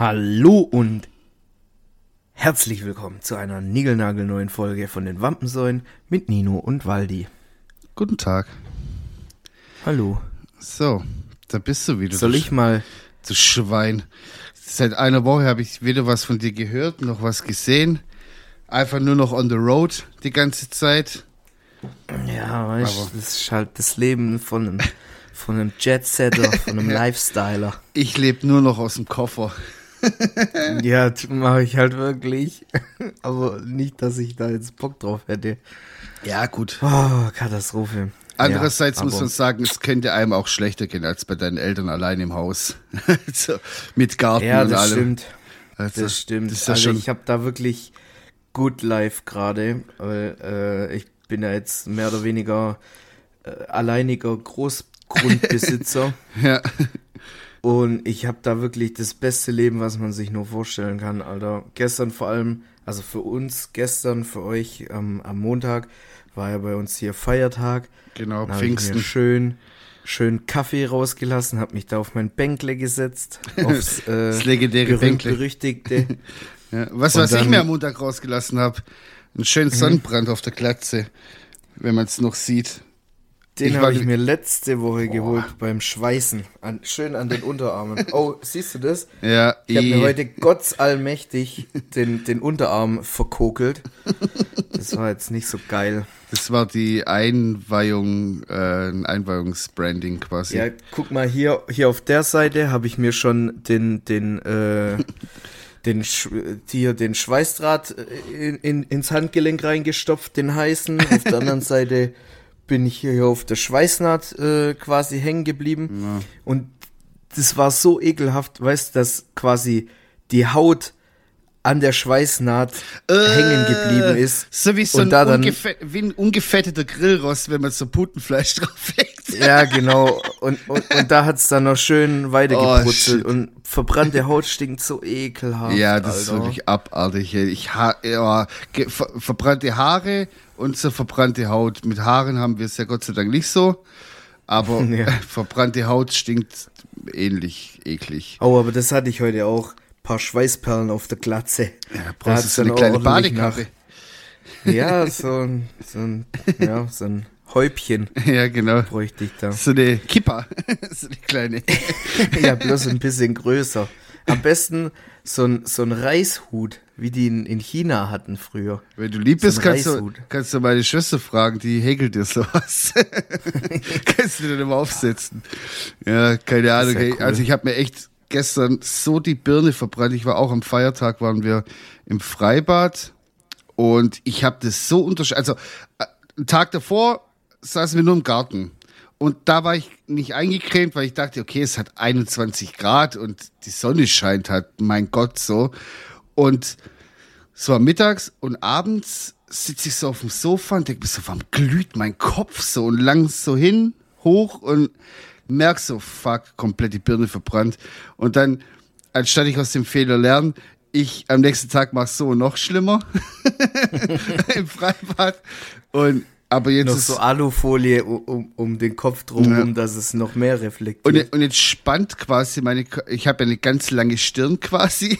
Hallo und herzlich willkommen zu einer niegelnagelneuen Folge von den Wampensäulen mit Nino und Waldi. Guten Tag. Hallo. So, da bist du wieder. Soll ich mal. Du Schwein. Seit einer Woche habe ich weder was von dir gehört, noch was gesehen. Einfach nur noch on the road die ganze Zeit. Ja, weißt Aber- du, das ist halt das Leben von einem, von einem Jetsetter, von einem Lifestyler. Ich lebe nur noch aus dem Koffer. Ja, mache ich halt wirklich. Aber nicht, dass ich da jetzt Bock drauf hätte. Ja, gut. Oh, Katastrophe. Andererseits ja, muss man sagen, es könnte einem auch schlechter gehen als bei deinen Eltern allein im Haus. also, mit Garten Ja, und das allem. stimmt. Also, Das stimmt. Das also ich habe da wirklich gut live gerade, weil äh, ich bin ja jetzt mehr oder weniger äh, alleiniger Großgrundbesitzer ja, und ich habe da wirklich das beste Leben, was man sich nur vorstellen kann, Alter. Gestern vor allem, also für uns gestern, für euch ähm, am Montag war ja bei uns hier Feiertag. genau, Dann ich Pfingsten. schön schön Kaffee rausgelassen, habe mich da auf mein Bänkle gesetzt, aufs äh, Das legendäre Bänkle. berüchtigte Ja, was, Und was ich dann- mir am Montag rausgelassen habe, einen schönen Sonnenbrand auf der Glatze, wenn man es noch sieht. Den habe ich mir letzte Woche geholt beim Schweißen. An, schön an den Unterarmen. Oh, siehst du das? Ja, Ich habe mir heute gottsallmächtig den, den Unterarm verkokelt. Das war jetzt nicht so geil. das war die Einweihung, äh, ein Einweihungsbranding quasi. Ja, guck mal, hier, hier auf der Seite habe ich mir schon den, den, äh, den, hier, den Schweißdraht äh, in, in, ins Handgelenk reingestopft, den heißen. Auf der anderen Seite bin ich hier auf der Schweißnaht äh, quasi hängen geblieben. Und das war so ekelhaft, weißt du, dass quasi die Haut an der Schweißnaht hängen geblieben ist. Äh, So wie so Und ein, da dann- wie ein ungefetteter Grillrost, wenn man so Putenfleisch drauflegt. Ja, genau. Und, und, und da hat's dann noch schön weitergebrutzelt. shit. und verbrannte Haut stinkt so ekelhaft. Ja, das ist Alter. wirklich abartig. Ich ha ja, verbrannte Haare und so verbrannte Haut. Mit Haaren haben wir es ja Gott sei Dank nicht so. Aber Ja. verbrannte Haut stinkt ähnlich eklig. Oh, aber das hatte ich heute auch. Paar Schweißperlen auf der Glatze. Ja, Da brauchst du so eine kleine Badekappe. Nach, ja, so ein, so ein, ja, so ein Häubchen Ja, genau. bräuchte ich da. So eine Kippa. so eine kleine. Ja, bloß ein bisschen größer. Am besten so ein, so ein Reishut, wie die in, in China hatten früher. Wenn du lieb So bist, kannst du, kannst du meine Schwester fragen, die häkelt dir sowas. kannst du dir dann mal aufsetzen. Ja, keine Ahnung. ja cool. Also ich habe mir echt gestern so die Birne verbrannt. Ich war auch am Feiertag, waren wir im Freibad und ich habe das so unterschiedlich. Also äh, einen Tag davor saßen wir nur im Garten. Und da war ich nicht eingecremt, weil ich dachte, okay, es hat 21 Grad und die Sonne scheint halt, mein Gott, so. Und es war mittags und abends sitze ich so auf dem Sofa und denke mir so, warum glüht mein Kopf so und lang so hin, hoch und merk so, fuck, komplett die Birne verbrannt. Und dann, anstatt ich aus dem Fehler lerne, ich am nächsten Tag mach's so noch schlimmer im Freibad. Und aber jetzt Noch ist so Alufolie um, um, den Kopf drumherum, dass es noch mehr und, reflektiert. und jetzt spannt quasi meine, ich habe ja eine ganz lange Stirn quasi.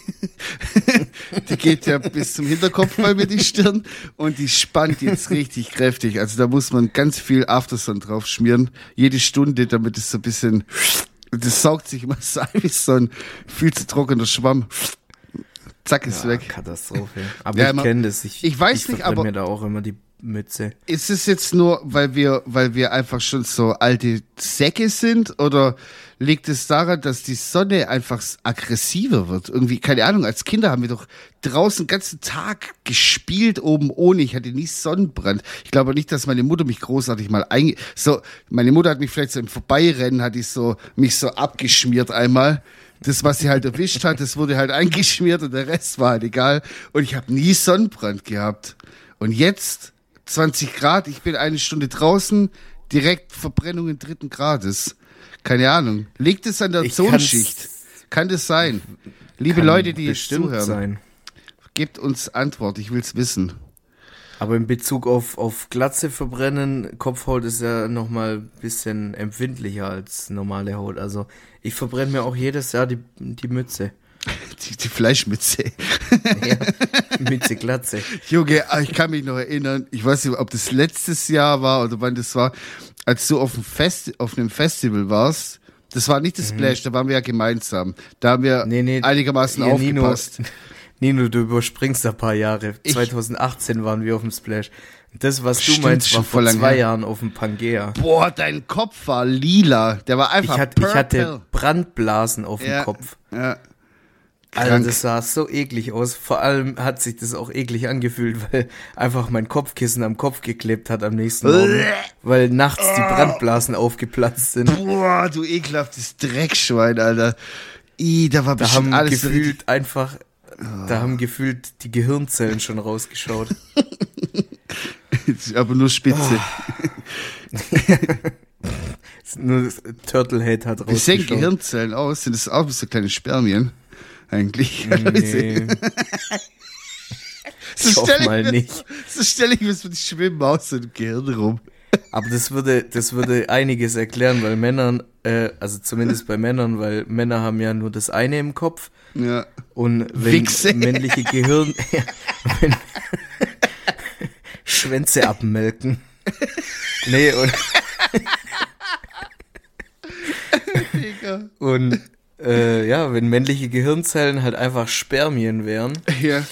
die geht ja bis zum Hinterkopf bei mir, die Stirn. Und die spannt jetzt richtig kräftig. Also da muss man ganz viel Aftersun drauf schmieren. Jede Stunde, damit es so ein bisschen, das saugt sich immer so ein wie so ein viel zu trockener Schwamm. Zack, ist Ja, weg. Katastrophe. Aber Ja, ich kenne das. Ich, ich weiß ich nicht, aber- mir da auch immer die Mütze. Ist es jetzt nur, weil wir, weil wir einfach schon so alte Säcke sind oder liegt es daran, dass die Sonne einfach aggressiver wird? Irgendwie, keine Ahnung, als Kinder haben wir doch draußen den ganzen Tag gespielt oben ohne. Ich hatte nie Sonnenbrand. Ich glaube nicht, dass meine Mutter mich großartig mal einge... So, meine Mutter hat mich vielleicht so im Vorbeirennen, hat die so, mich so abgeschmiert einmal. Das, was sie halt erwischt hat, das wurde halt eingeschmiert und der Rest war halt egal. Und ich habe nie Sonnenbrand gehabt. Und jetzt 20 Grad, ich bin eine Stunde draußen, direkt Verbrennungen dritten Grades. Keine Ahnung. Liegt es an der Ich Ozonschicht? Kann das sein? Liebe Leute, die zuhören, sein. gebt uns Antwort, ich will's wissen. Aber in Bezug auf, auf Glatze verbrennen, Kopfhaut ist ja nochmal ein bisschen empfindlicher als normale Haut. Also ich verbrenne mir auch jedes Jahr die, die Mütze. Die, die Fleischmütze. Ja, Mütze Glatze. Junge, ah, ich kann mich noch erinnern, ich weiß nicht, ob das letztes Jahr war oder wann das war, als du auf, dem Festi auf einem Festival warst. Das war nicht das Splash, da waren wir ja gemeinsam. Da haben wir Mhm. Nee, nee. einigermaßen Ja, Nino, aufgepasst. Nino, du überspringst ein paar Jahre. Ich- 2018 waren wir auf dem Splash. Das, was du meinst, war vor zwei her. Jahren auf dem Pangea. Boah, dein Kopf war lila. Der war Ich, einfach hat, ich hatte Brandblasen auf dem ja, Kopf. Ja. Alter, Krank. das sah so eklig aus. Vor allem hat sich das auch eklig angefühlt, weil einfach mein Kopfkissen am Kopf geklebt hat am nächsten Morgen. weil nachts die Brandblasen aufgeplatzt sind. Boah, du ekelhaftes Dreckschwein, Alter. I, da war Da bestimmt haben alles gefühlt einfach, da haben gefühlt die Gehirnzellen schon rausgeschaut. aber nur Spitze. Nur das Turtlehead hat Wie sehen rausgeschaut. Gehirnzellen aus? Sind das auch so kleine Spermien? Eigentlich. Nee, so ich hoffe stelle ich, mal mir- nicht. so stell ich mir das, die schwimmen aus so im Gehirn rum. Aber das würde, das würde einiges erklären, weil Männern, äh, also zumindest bei Männern, weil Männer haben ja nur das eine im Kopf Ja. und wenn Wichse. männliche Gehirn, wenn, Schwänze abmelken. Nee, und, und äh, ja, wenn männliche Gehirnzellen halt einfach Spermien wären, Ja.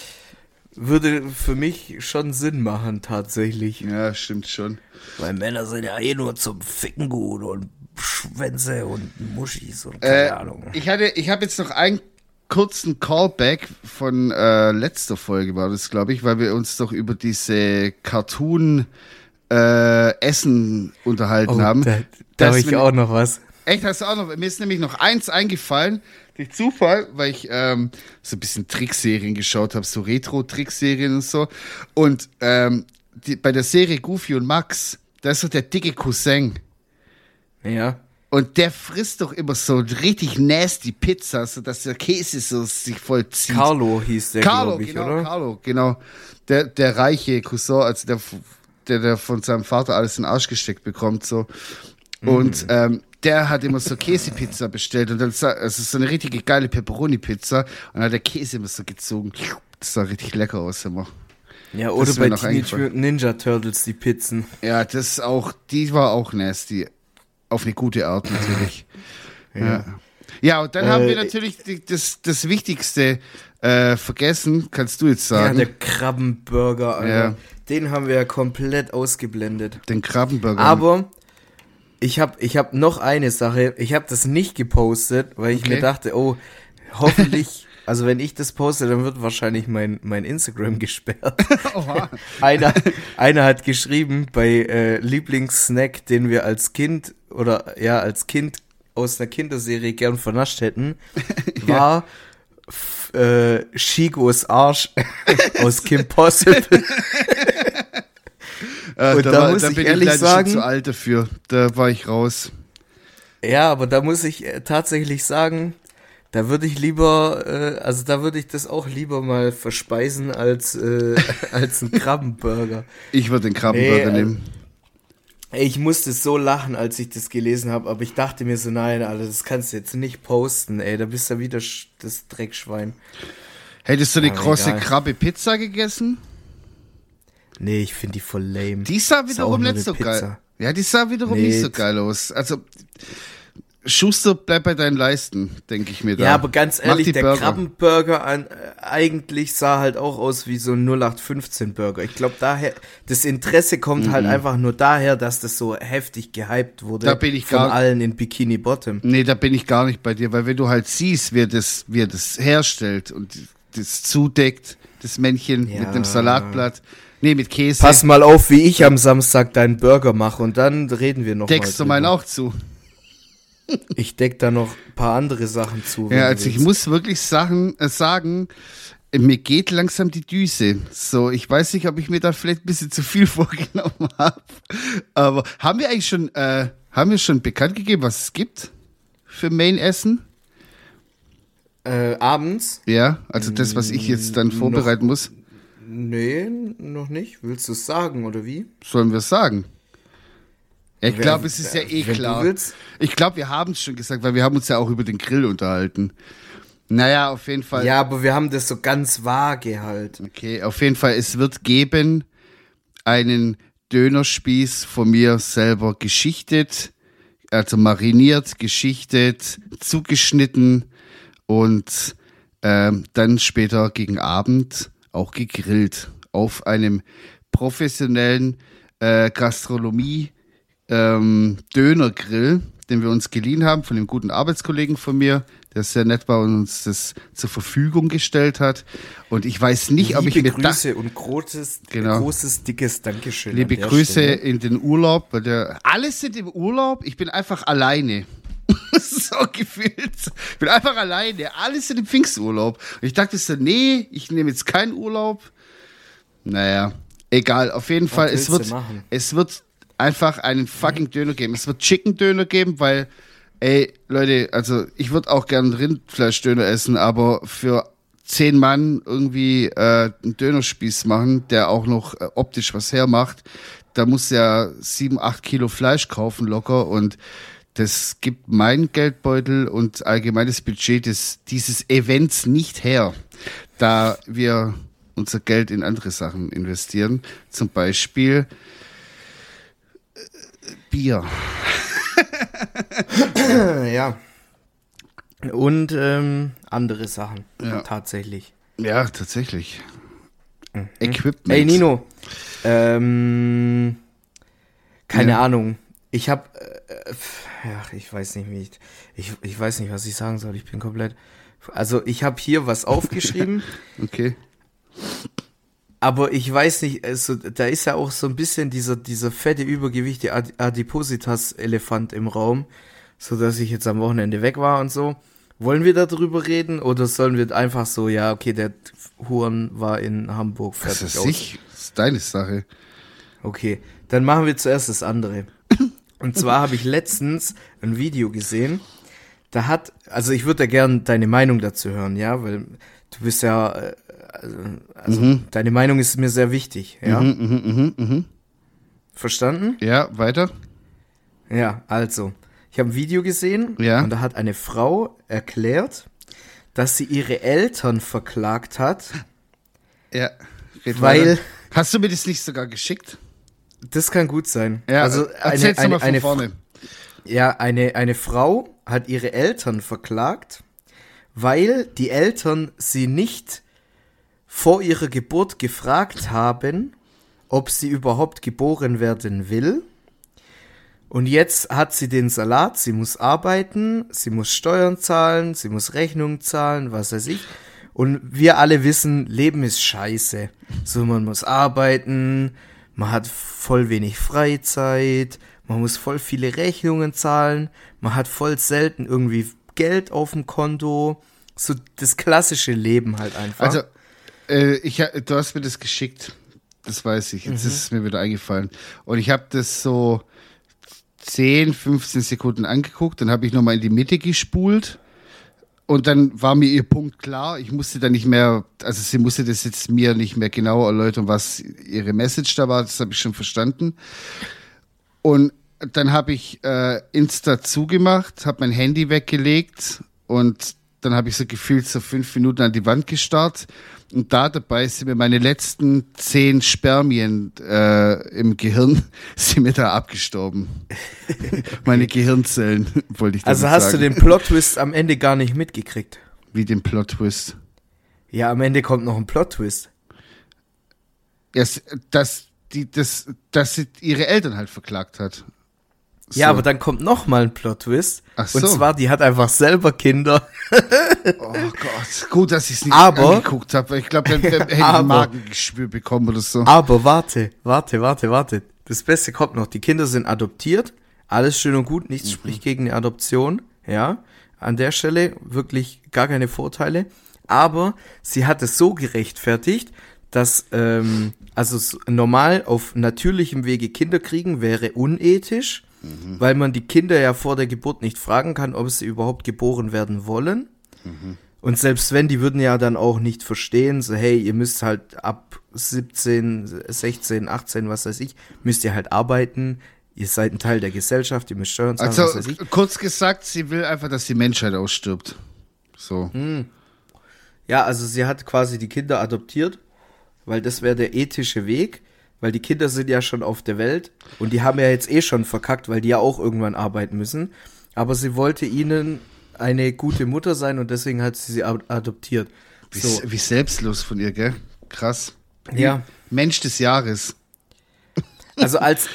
würde für mich schon Sinn machen, tatsächlich. ja, stimmt schon. Weil Männer sind ja eh nur zum Ficken gut und Schwänze und Muschis und keine Äh, Ahnung. ich hatte, ich habe jetzt noch einen kurzen Callback von äh, letzter Folge war das, glaube ich, weil wir uns doch über diese Cartoon äh, Essen unterhalten haben. Oh, da da Das habe ich auch noch was. Echt, hast du auch noch? Mir ist nämlich noch eins eingefallen, durch Zufall, weil ich ähm, so ein bisschen Trickserien geschaut habe, so Retro-Trickserien und so. Und ähm, die, bei der Serie Goofy und Max, da ist so der dicke Cousin. Ja. Und der frisst doch immer so richtig nasty Pizza, so dass der Käse so sich voll zieht. Carlo hieß der, Carlo, ich, genau, oder? Carlo, genau. Der, der reiche Cousin, also der, der, der von seinem Vater alles in den Arsch gesteckt bekommt, so. Und Mhm. ähm, der hat immer so Käsepizza bestellt und dann sah, also so eine richtige geile Pepperoni-Pizza und dann hat der Käse immer so gezogen. Das sah richtig lecker aus immer. Ja, oder ist bei Teenage Ninja Turtles die Pizzen. Ja, das ist auch, die war auch nasty. Auf eine gute Art natürlich. ja. ja. und dann haben wir Äh, natürlich die, das, das Wichtigste äh, vergessen, kannst du jetzt Ja, sagen. der Krabbenburger, Alter. Ja. Den haben wir ja komplett ausgeblendet. den Krabbenburger. Aber ich habe ich hab noch eine Sache. Ich habe das nicht gepostet, weil ich Okay. mir dachte, oh, hoffentlich, also wenn ich das poste, dann wird wahrscheinlich mein, mein Instagram gesperrt. Oha. einer, einer hat geschrieben, bei äh, Lieblingssnack, den wir als Kind oder ja, als Kind aus einer Kinderserie gern vernascht hätten, war äh, Shigos Arsch aus Kim Possible. Äh, Und da muss ich bin ehrlich leider sagen- zu alt dafür. Da war ich raus. Ja, aber da muss ich äh, tatsächlich sagen, da würde ich lieber, äh, also da würde ich das auch lieber mal verspeisen als, äh, als ein Krabbenburger. Ich würde den Krabbenburger Nee, äh, nehmen. Ey, Ich musste so lachen, als ich das gelesen habe, aber ich dachte mir so, nein, Alter, das kannst du jetzt nicht posten, ey, da bist du wieder sch- das Dreckschwein. Hättest du eine aber große. Krabbe Pizza gegessen? Nee, ich finde die voll lame. Die sah wiederum nicht so eine geil. Pizza. Ja, die sah wiederum Nee, nicht so geil aus. Also, Schuster, bleib bei deinen Leisten, denke ich mir da. Ja, aber ganz ehrlich, der Burger. Krabbenburger an, äh, eigentlich sah halt auch aus wie so ein 0815 Burger. Ich glaube daher, das Interesse kommt halt einfach nur daher, dass das so heftig gehypt wurde Da bin ich von gar- allen in Bikini Bottom. Nee, da bin ich gar nicht bei dir, weil wenn du halt siehst, wie er das, wie er das herstellt und das zudeckt, das Männchen Ja. mit dem Salatblatt, nee, mit Käse, Pass mal auf, wie ich am Samstag deinen Burger mache und dann reden wir noch deckst mal du meinen auch zu. Ich deck da noch ein paar andere Sachen zu. Ja, also ich willst. muss wirklich Sachen, äh, sagen, mir geht langsam die Düse. So, ich weiß nicht, ob ich mir da vielleicht ein bisschen zu viel vorgenommen habe. Aber haben wir eigentlich schon, äh, haben wir schon bekannt gegeben, was es gibt für Main-Essen? Äh, abends? Ja, also das, was ich jetzt dann noch- vorbereiten muss, Nee, noch nicht. Willst du es sagen, oder wie? sollen wir es sagen? Ja, ich glaube, es ist ja eh klar. Ich glaube, wir haben es schon gesagt, weil wir haben uns ja auch über den Grill unterhalten. Naja, auf jeden Fall. Ja, aber wir haben das so ganz vage halt. Okay, auf jeden Fall, es wird geben einen Dönerspieß von mir selber geschichtet, also mariniert, geschichtet, zugeschnitten und ähm, dann später gegen Abend auch gegrillt auf einem professionellen äh, Gastronomie ähm, Dönergrill, den wir uns geliehen haben von einem guten Arbeitskollegen von mir, der sehr nett und uns das zur Verfügung gestellt hat. Und ich weiß nicht, ob ich Liebe mir Grüße und großes, Genau. großes, dickes Dankeschön. liebe Grüße Stelle. in den Urlaub, weil der, alle sind im Urlaub, ich bin einfach alleine. so gefühlt. Ich bin einfach alleine. Alle sind im Pfingsturlaub. Und ich dachte so, nee, ich nehme jetzt keinen Urlaub. Naja, egal. Auf jeden Fall, es wird, es wird einfach einen fucking Döner geben. Es wird Chicken Döner geben, weil, ey, Leute, also ich würde auch gern Rindfleischdöner essen, aber für zehn Mann irgendwie äh, einen Dönerspieß machen, der auch noch äh, optisch was hermacht, da muss ja sieben, acht Kilo Fleisch kaufen locker und das gibt mein Geldbeutel und allgemeines Budget des, dieses Events nicht her, da wir unser Geld in andere Sachen investieren, zum Beispiel äh, Bier. Ja. Und ähm, andere Sachen. Ja. Tatsächlich. Ja, tatsächlich. Equipment. Mhm. Ey, Nino. Ähm, keine Ja. Ahnung. Ich hab, äh, ja, ich weiß nicht, wie ich, ich, ich weiß nicht, was ich sagen soll. Ich bin komplett, also ich habe hier was aufgeschrieben, Okay. aber ich weiß nicht, also da ist ja auch so ein bisschen dieser, dieser fette, übergewichtige Ad- Adipositas-Elefant im Raum, so dass ich jetzt am Wochenende weg war und so. Wollen wir darüber reden oder sollen wir einfach so, ja, okay, der Huren war in Hamburg Das fertig ist aus? sich, das ist deine Sache. Okay, dann machen wir zuerst das andere. Und zwar habe ich letztens ein Video gesehen, da hat, also ich würde da gern deine Meinung dazu hören, ja, weil du bist ja, äh, also, also deine Meinung ist mir sehr wichtig, ja. Mhm, mhm, mhm, mhm. Verstanden? Ja, weiter. Ja, also, ich habe ein Video gesehen Ja. und da hat eine Frau erklärt, dass sie ihre Eltern verklagt hat, Ja. Weil- weiter. Hast du mir das nicht sogar geschickt? Das kann gut sein. Ja, also erzähl's eine, doch mal eine, von eine, vorne. Ja, eine, eine Frau hat ihre Eltern verklagt, weil die Eltern sie nicht vor ihrer Geburt gefragt haben, ob sie überhaupt geboren werden will. Und jetzt hat sie den Salat, sie muss arbeiten, sie muss Steuern zahlen, sie muss Rechnungen zahlen, was weiß ich. Und wir alle wissen, Leben ist scheiße. So, man muss arbeiten, man hat voll wenig Freizeit, man muss voll viele Rechnungen zahlen, man hat voll selten irgendwie Geld auf dem Konto. So das klassische Leben halt einfach. Also, äh, ich, du hast mir das geschickt. Das weiß ich. Mhm. Jetzt ist es mir wieder eingefallen. Und ich habe das so 10, 15 Sekunden angeguckt. Dann habe ich nochmal in die Mitte gespult. Und dann war mir ihr Punkt klar. Ich musste dann nicht mehr, also sie musste das jetzt mir nicht mehr genau erläutern, was ihre Message da war. Das habe ich schon verstanden. Und dann habe ich äh, Insta zugemacht, habe mein Handy weggelegt und dann habe ich so gefühlt so fünf Minuten an die Wand gestarrt. Und da dabei sind mir meine letzten zehn Spermien äh, im Gehirn sind mir da abgestorben. meine Gehirnzellen, wollte ich damit also hast sagen. du den Plot-Twist am Ende gar nicht mitgekriegt. Wie den Plot-Twist. Ja, am Ende kommt noch ein Plot-Twist. Erst, dass, die, das, dass sie ihre Eltern halt verklagt hat. Ja, So. aber dann kommt noch mal ein Plot-Twist. Ach Und so. zwar, die hat einfach selber Kinder. Oh Gott, gut, dass ich es nicht Aber- angeguckt habe. Ich glaube, dann hätte ich ein Magengeschwür bekommen oder so. Aber warte, warte, warte, warte. Das Beste kommt noch. Die Kinder sind adoptiert. Alles schön und gut. Mhm. Nichts spricht gegen eine Adoption. Ja. An der Stelle wirklich gar keine Vorteile. Aber sie hat es so gerechtfertigt, dass, ähm, also normal auf natürlichem Wege Kinder kriegen wäre unethisch, Mhm. weil man die Kinder ja vor der Geburt nicht fragen kann, ob sie überhaupt geboren werden wollen. Und selbst wenn, die würden ja dann auch nicht verstehen, so hey, ihr müsst halt ab 17, 16, 18, was weiß ich, müsst ihr halt arbeiten, ihr seid ein Teil der Gesellschaft, ihr müsst Steuern zahlen, Also, was weiß ich. kurz gesagt, sie will einfach, dass die Menschheit ausstirbt. So. Hm. Ja, also sie hat quasi die Kinder adoptiert, weil das wäre der ethische Weg, weil die Kinder sind ja schon auf der Welt und die haben ja jetzt eh schon verkackt, weil die ja auch irgendwann arbeiten müssen. Aber sie wollte ihnen eine gute Mutter sein und deswegen hat sie sie adoptiert. Wie, so. wie selbstlos von ihr, gell? Krass. Ja. Mensch des Jahres. Also als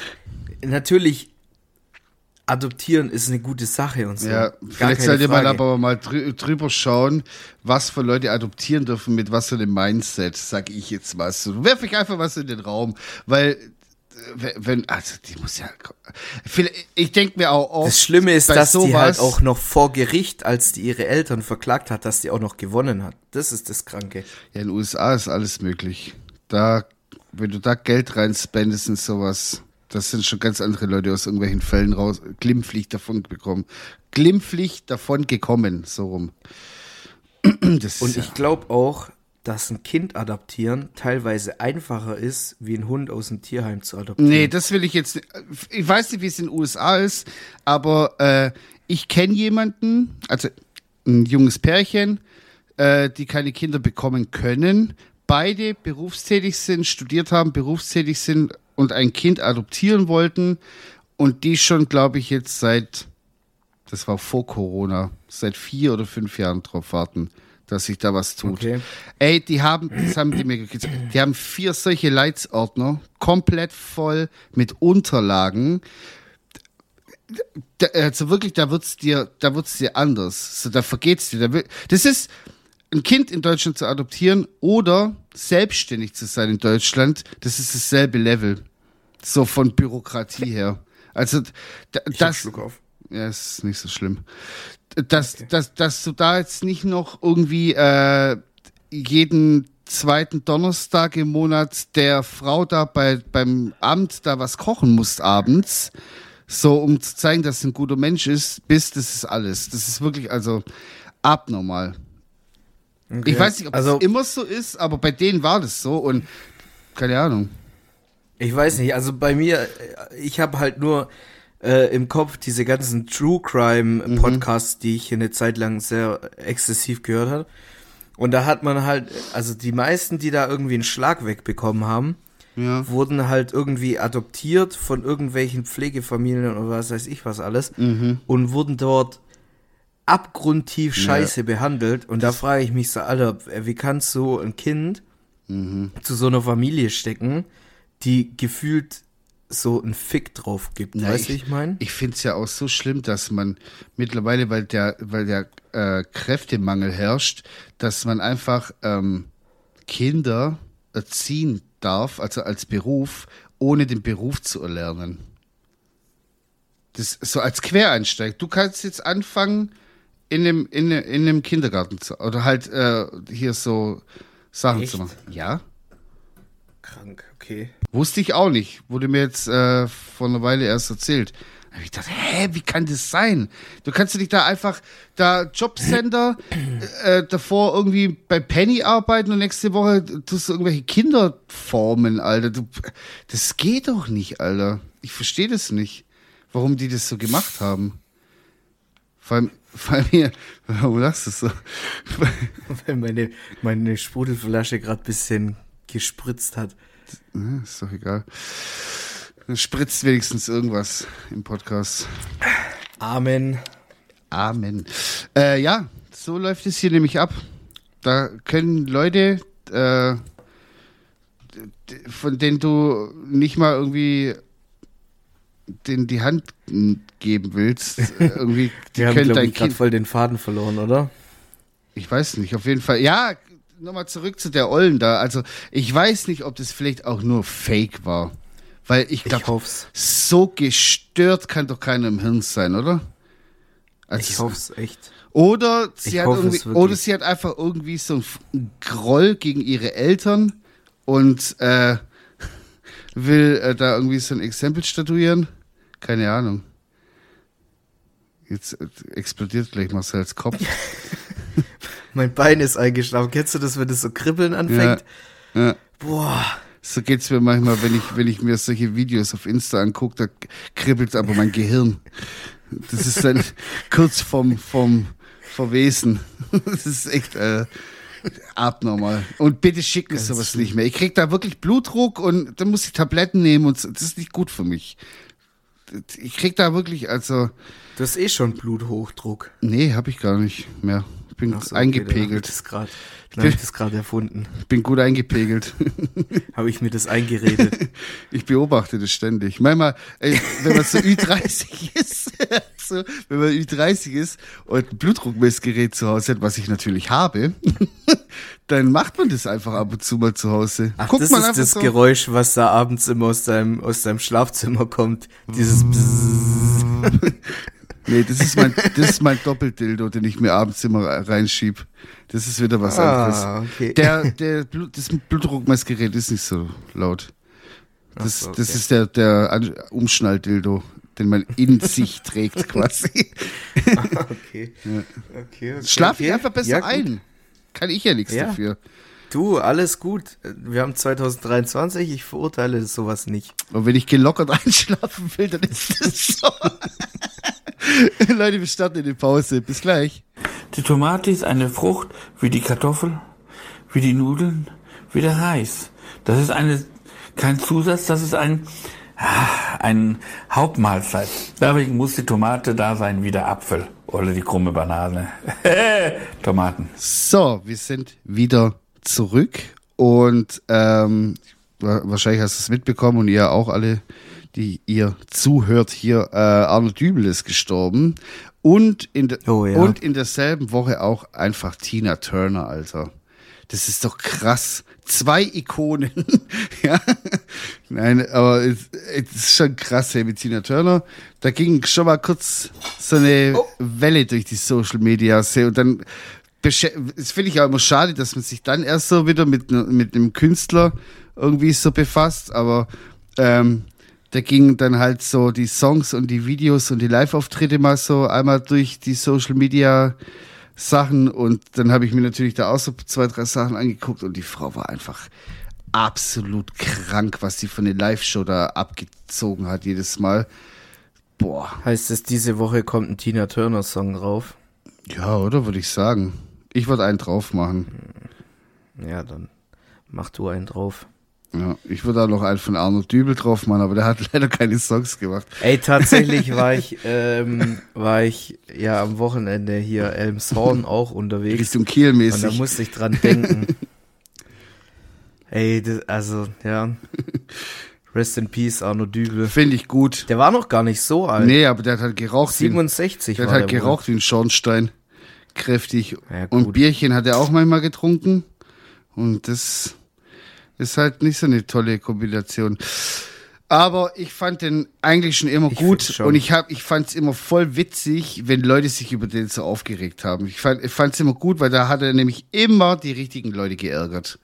natürlich adoptieren ist eine gute Sache und so. Ja, vielleicht sollte man aber mal drüber schauen, was für Leute adoptieren dürfen, mit was für einem Mindset, sag ich jetzt mal so. Werf ich einfach was in den Raum, weil äh, wenn, also die muss ja, ich denke mir auch oft, Das Schlimme ist, dass sowas, die halt auch noch vor Gericht, als die ihre Eltern verklagt hat, dass die auch noch gewonnen hat. Das ist das Kranke. Ja, in den USA ist alles möglich. Da, wenn du da Geld reinspendest in sowas, das sind schon ganz andere Leute aus irgendwelchen Fällen raus, glimpflich davon bekommen. Glimpflich davon gekommen, so rum. Das Und ich glaube auch, dass ein Kind adaptieren teilweise einfacher ist, wie ein Hund aus dem Tierheim zu adoptieren. Nee, das will ich jetzt. Ich weiß nicht, wie es in den USA ist, aber äh, ich kenne jemanden, also ein junges Pärchen, äh, die keine Kinder bekommen können, beide berufstätig sind, studiert haben, berufstätig sind und ein Kind adoptieren wollten und die schon, glaube ich, jetzt seit, das war vor Corona, seit vier oder fünf Jahren drauf warten, dass sich da was tut. Okay. Ey, die haben, das haben die mir gesagt, die haben vier solche Leitsordner, komplett voll mit Unterlagen. Da, also wirklich, da wird's dir, da wird's dir anders. So, da vergeht's dir. Da, das ist, ein Kind in Deutschland zu adoptieren oder selbstständig zu sein in Deutschland, das ist dasselbe Level. So von Bürokratie her. Also das. Ja, ist nicht so schlimm. Dass, okay. dass, dass du da jetzt nicht noch irgendwie äh, jeden zweiten Donnerstag im Monat der Frau da bei, beim Amt da was kochen musst abends, so um zu zeigen, dass du ein guter Mensch ist, bist, das ist alles. Das ist wirklich also abnormal. Okay. Ich weiß nicht, ob also, das immer so ist, aber bei denen war das so und keine Ahnung. Ich weiß nicht, also bei mir, ich habe halt nur äh, im Kopf diese ganzen True Crime mhm. Podcasts, mhm. die ich eine Zeit lang sehr exzessiv gehört habe. Und da hat man halt, also die meisten, die da irgendwie einen Schlag wegbekommen haben, ja. wurden halt irgendwie adoptiert von irgendwelchen Pflegefamilien oder was weiß ich was alles mhm. und wurden dort abgrundtief scheiße ja. behandelt. Und da frage ich mich so, Alter, wie kannst du ein Kind mhm. zu so einer Familie stecken, die gefühlt so einen Fick drauf gibt, Na, weißt du, ich, ich meine? Ich finde es ja auch so schlimm, dass man mittlerweile, weil der, weil der äh, Kräftemangel herrscht, dass man einfach ähm, Kinder erziehen darf, also als Beruf, ohne den Beruf zu erlernen. Das so als Quereinsteig. Du kannst jetzt anfangen, in dem, in, in dem Kindergarten zu, oder halt äh, hier so Sachen Echt? zu machen. Ja. Krank, okay. Wusste ich auch nicht. Wurde mir jetzt äh, vor einer Weile erst erzählt. Da hab ich dachte, hä, wie kann das sein? Du kannst dich da einfach da Jobcenter äh, davor irgendwie bei Penny arbeiten und nächste Woche tust du irgendwelche Kinder formen, Alter. Du, das geht doch nicht, Alter. Ich verstehe das nicht, warum die das so gemacht haben. Vor allem, weil mir, warum lachst du so? Weil meine, meine Sprudelflasche gerade bisschen gespritzt hat. Ja, ist doch egal. Dann spritzt wenigstens irgendwas im Podcast. Amen. Amen. Äh, ja, so läuft es hier nämlich ab. Da können Leute, äh, von denen du nicht mal irgendwie den die Hand geben willst, irgendwie, die Wir können haben, dein ich, Kind voll den Faden verloren, oder? Ich weiß nicht, auf jeden Fall. Ja, nochmal zurück zu der Ollen da. Also, ich weiß nicht, ob das vielleicht auch nur Fake war. Weil ich glaube, so gestört kann doch keiner im Hirn sein, oder? Also ich hoffe es echt. Oder sie, hat irgendwie, oder sie hat einfach irgendwie so einen Groll gegen ihre Eltern und äh, will äh, da irgendwie so ein Exempel statuieren. Keine Ahnung. Jetzt explodiert gleich Marcel's Kopf. mein Bein ist eingeschlafen. Kennst du das, wenn das so kribbeln anfängt? Ja, ja. Boah. So geht's mir manchmal, wenn ich, wenn ich mir solche Videos auf Insta angucke, da kribbelt aber mein Gehirn. Das ist dann kurz vom, vom Verwesen. Das ist echt, äh, Abnormal. Und bitte schick mir sowas nicht mehr. Ich krieg da wirklich Blutdruck und dann muss ich Tabletten nehmen und das ist nicht gut für mich. Ich krieg da wirklich, also, Du hast eh schon Bluthochdruck. nee, hab ich gar nicht mehr. Ich bin so, okay, eingepegelt. Dann habe ich das gerade hab ich erfunden. bin gut eingepegelt. Habe ich mir das eingeredet. Ich beobachte das ständig. Manchmal, ey, wenn man so Ü30 ist, so, wenn man Ü30 ist und ein Blutdruckmessgerät zu Hause hat, was ich natürlich habe, dann macht man das einfach ab und zu mal zu Hause. Ach, Guckt das ist das so. Geräusch, was da abends immer aus deinem, aus deinem Schlafzimmer kommt. Dieses Bzzz. Nee, das ist mein, das ist mein Doppeldildo, den ich mir abends immer reinschieb. Das ist wieder was Ah, anderes. okay. Der, der Blut, das Blutdruckmessgerät ist nicht so laut. Das, so, das okay. ist der, der Umschnalldildo, den man in sich trägt quasi. okay. okay, okay. Schlaf ich okay. einfach besser Ja, ein. Kann ich ja nichts Ja. dafür. Du, alles gut. Wir haben 2023, ich verurteile sowas nicht. Und wenn ich gelockert einschlafen will, dann ist das so. Leute, wir starten in die Pause. Bis gleich. Die Tomate ist eine Frucht wie die Kartoffel, wie die Nudeln, wie der Reis. Das ist eine, kein Zusatz, das ist ein, ah, ein Hauptmahlzeit. Deswegen muss die Tomate da sein wie der Apfel oder die krumme Banane. Tomaten. So, wir sind wieder zurück und ähm, wa- wahrscheinlich hast du es mitbekommen und ihr auch alle, die ihr zuhört hier, äh, Arnold Dübel ist gestorben und in, de Oh ja. und in derselben Woche auch einfach Tina Turner, Alter. Das ist doch krass. Zwei Ikonen. ja. Nein, aber es, es ist schon krass, hey, mit Tina Turner. Da ging schon mal kurz so eine Welle durch die Social Media. Und dann, das finde ich auch immer schade, dass man sich dann erst so wieder mit, mit einem Künstler irgendwie so befasst. Aber ähm, da gingen dann halt so die Songs und die Videos und die Live-Auftritte mal so einmal durch die Social Media Sachen und dann habe ich mir natürlich da auch so zwei, drei Sachen angeguckt und die Frau war einfach absolut krank, was sie von der Live-Show da abgezogen hat jedes Mal. Boah. Heißt es, diese Woche kommt ein Tina Turner Song rauf? Ja, oder würde ich sagen. Ich würde einen drauf machen. Ja, dann mach du einen drauf. Ja, ich würde auch noch einen von Arno Dübel drauf machen, aber der hat leider keine Songs gemacht. Ey, tatsächlich war ich, ähm, war ich ja am Wochenende hier Elmshorn auch unterwegs. Richtung Kiel Und da mäßig. musste ich dran denken. Ey, das, also, ja. Rest in Peace, Arno Dübel. Finde ich gut. Der war noch gar nicht so alt. Nee, aber der hat halt geraucht. wie ein- 67 Der war hat halt der wohl. geraucht wie ein Schornstein. Kräftig. Ja, und. Bierchen hat er auch manchmal getrunken. Und das ist halt nicht so eine tolle Kombination. Aber ich fand den eigentlich schon immer Ich gut schon. und ich hab, ich fand's immer voll witzig, wenn Leute sich über den so aufgeregt haben. Ich fand, ich fand's immer gut, weil da hat er nämlich immer die richtigen Leute geärgert.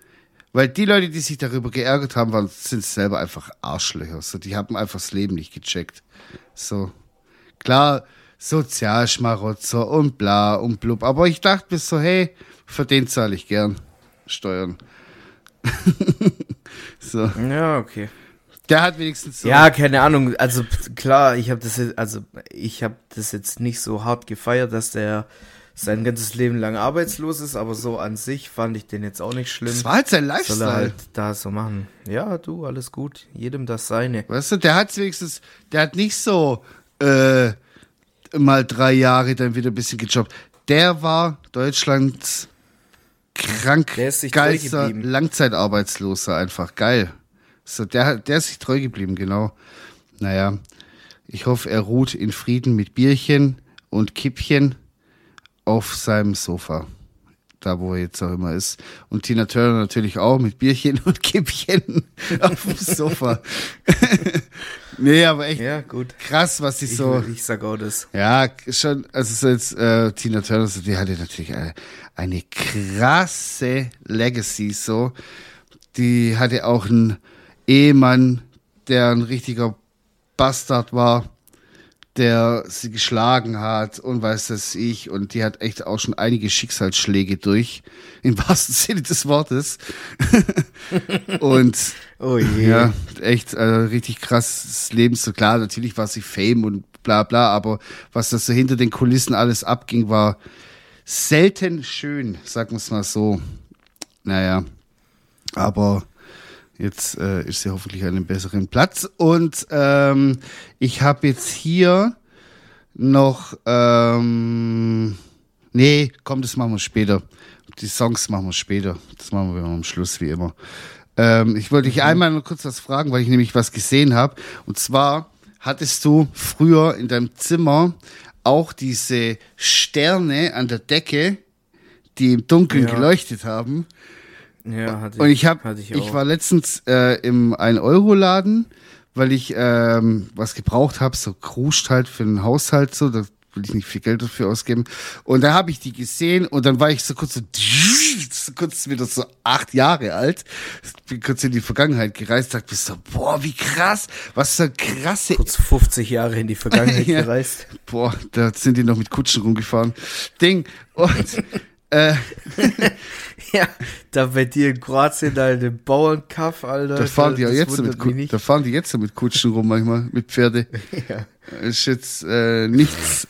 Weil die Leute, die sich darüber geärgert haben, waren, sind selber einfach Arschlöcher. So, die haben einfach das Leben nicht gecheckt. So. Klar, Sozialschmarotzer und bla und blub. Aber ich dachte mir so, hey, für den zahle ich gern Steuern. so. Ja, okay. Der hat wenigstens so. Ja, keine Ahnung. Also klar, ich habe das jetzt, also ich habe das jetzt nicht so hart gefeiert, dass der sein ganzes Leben lang arbeitslos ist, aber so an sich fand ich den jetzt auch nicht schlimm. das war halt sein Soll er Lifestyle. halt da so machen. Ja, du, alles gut. Jedem das seine. Weißt du, der hat wenigstens, der hat nicht so äh, mal drei Jahre dann wieder ein bisschen gejobbt. Der war Deutschlands krank Der ist sich. Langzeitarbeitsloser einfach. Geil. So, der, hat- der ist sich treu geblieben, genau. Naja, ich hoffe, er ruht in Frieden mit Bierchen und Kippchen auf seinem Sofa. Da, wo er jetzt auch immer ist. Und Tina Turner natürlich auch mit Bierchen und Kippchen auf dem Sofa. Nee, aber echt Ja, gut. krass, was sie so. ich sag auch das. Ja, schon, also so jetzt äh, Tina Turner, so, die hatte natürlich eine, eine krasse Legacy, so. Die hatte auch einen Ehemann, der ein richtiger Bastard war, der sie geschlagen hat und weiß das ich. Und die hat echt auch schon einige Schicksalsschläge durch, im wahrsten Sinne des Wortes. und Oh je. ja, echt äh, richtig krasses Leben. So klar, natürlich war sie Fame und bla bla, aber was das so hinter den Kulissen alles abging, war selten schön, sagen wir es mal so. naja, aber jetzt äh, ist sie hoffentlich an einem besseren Platz. Und ähm, ich habe jetzt hier noch, ähm, nee, komm, das machen wir später. Die Songs machen wir später. Das machen wir am Schluss, wie immer. Ähm, ich wollte dich mhm. einmal noch kurz was fragen, weil ich nämlich was gesehen habe. Und zwar hattest du früher in deinem Zimmer auch diese Sterne an der Decke, die im Dunkeln ja. geleuchtet haben. Ja, hatte ich. Und ich habe, ich, ich, war letztens äh, im 1-Euro-Laden, weil ich ähm, was gebraucht habe, so kruscht halt für den Haushalt so, da will ich nicht viel Geld dafür ausgeben. Und da habe ich die gesehen und dann war ich so kurz so, so kurz wieder so acht Jahre alt, bin kurz in die Vergangenheit gereist, dachte so, boah, wie krass, was für krasse. Kurz 50 Jahre in die Vergangenheit ja. gereist. Boah, da sind die noch mit Kutschen rumgefahren. Ding. Und äh, ja, da bei dir in Kroatien, da in dem Bauernkaff, Alter. Da fahren die ja jetzt mit, da fahren die jetzt mit Kutschen rum manchmal, mit Pferde. ja. Ist jetzt äh, nichts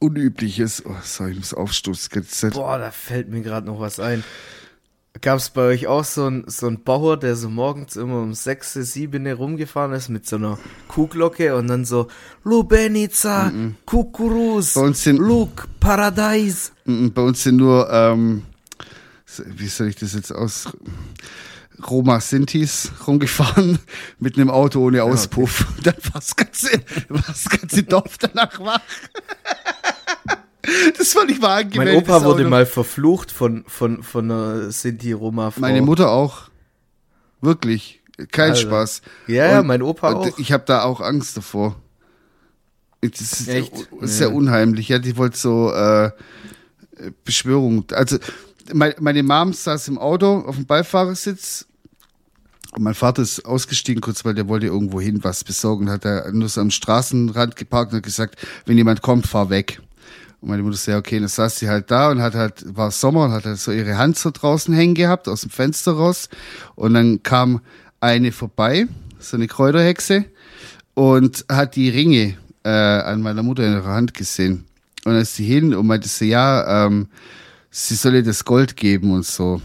Unübliches. Oh, sorry, ich muss aufstoßen. Boah, da fällt mir gerade noch was ein. Gab es bei euch auch so ein, so ein Bauer, der so morgens immer um 6, 7 rumgefahren ist mit so einer Kuhglocke und dann so Lubenica, mm -mm. Kukuruz, Luk, Paradise. Mm bei uns sind nur, ähm, wie soll ich das jetzt aus... Roma Sintis rumgefahren mit einem Auto ohne Auspuff. Okay. Dann war das ganze, ganze Dorf danach wach. Das fand ich mal. Mein Opa wurde mal verflucht von, von, von einer Sinti-Roma-Frau. Meine Mutter auch. Wirklich. Kein Alter. Spaß. Ja, ja, mein Opa auch. Ich habe da auch Angst davor. Das ist, Echt? sehr ja. unheimlich. Ja, die wollte so äh, Beschwörung. Also meine, Mom saß im Auto auf dem Beifahrersitz und mein Vater ist ausgestiegen kurz, weil der wollte irgendwo hin was besorgen. Hat er nur so am Straßenrand geparkt und gesagt, wenn jemand kommt, fahr weg. Und meine Mutter sagt, ja, okay, dann saß sie halt da und hat halt, war Sommer und hat halt so ihre Hand so draußen hängen gehabt, aus dem Fenster raus. Und dann kam eine vorbei, so eine Kräuterhexe, und hat die Ringe äh, an meiner Mutter in ihrer Hand gesehen. Und dann ist sie hin und meinte so, ja, ähm, sie soll ihr das Gold geben und so.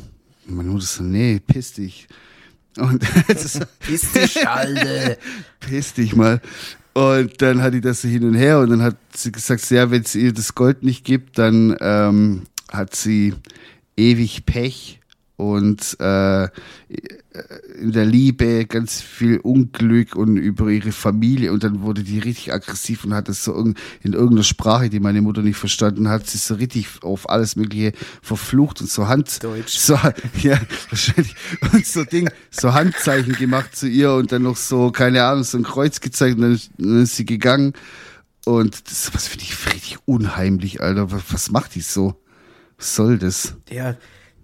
Und meine Mutter so, nee, piss dich. Und piss dich, Alter. piss dich mal. Und dann hat die das so hin und her und dann hat sie gesagt, ja, wenn es ihr das Gold nicht gibt, dann ähm, hat sie ewig Pech und äh, in der Liebe ganz viel Unglück und über ihre Familie und dann wurde die richtig aggressiv und hat das so in irgendeiner Sprache, die meine Mutter nicht verstanden hat, sie so richtig auf alles mögliche verflucht und so Hand Deutsch. so ja wahrscheinlich und so Ding so Handzeichen gemacht zu ihr und dann noch so keine Ahnung so ein Kreuz gezeigt und dann, dann ist sie gegangen und das was finde ich richtig unheimlich, Alter, was, was macht die so? Was soll das? Ja,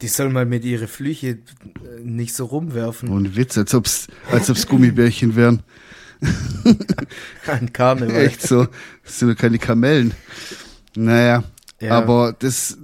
die soll mal mit ihre Flüche äh, nicht so rumwerfen. Und Witz, als ob's, als ob's Gummibärchen wären. Ein Karneval. Echt so. Das sind doch keine Kamellen. Naja, ja. aber das,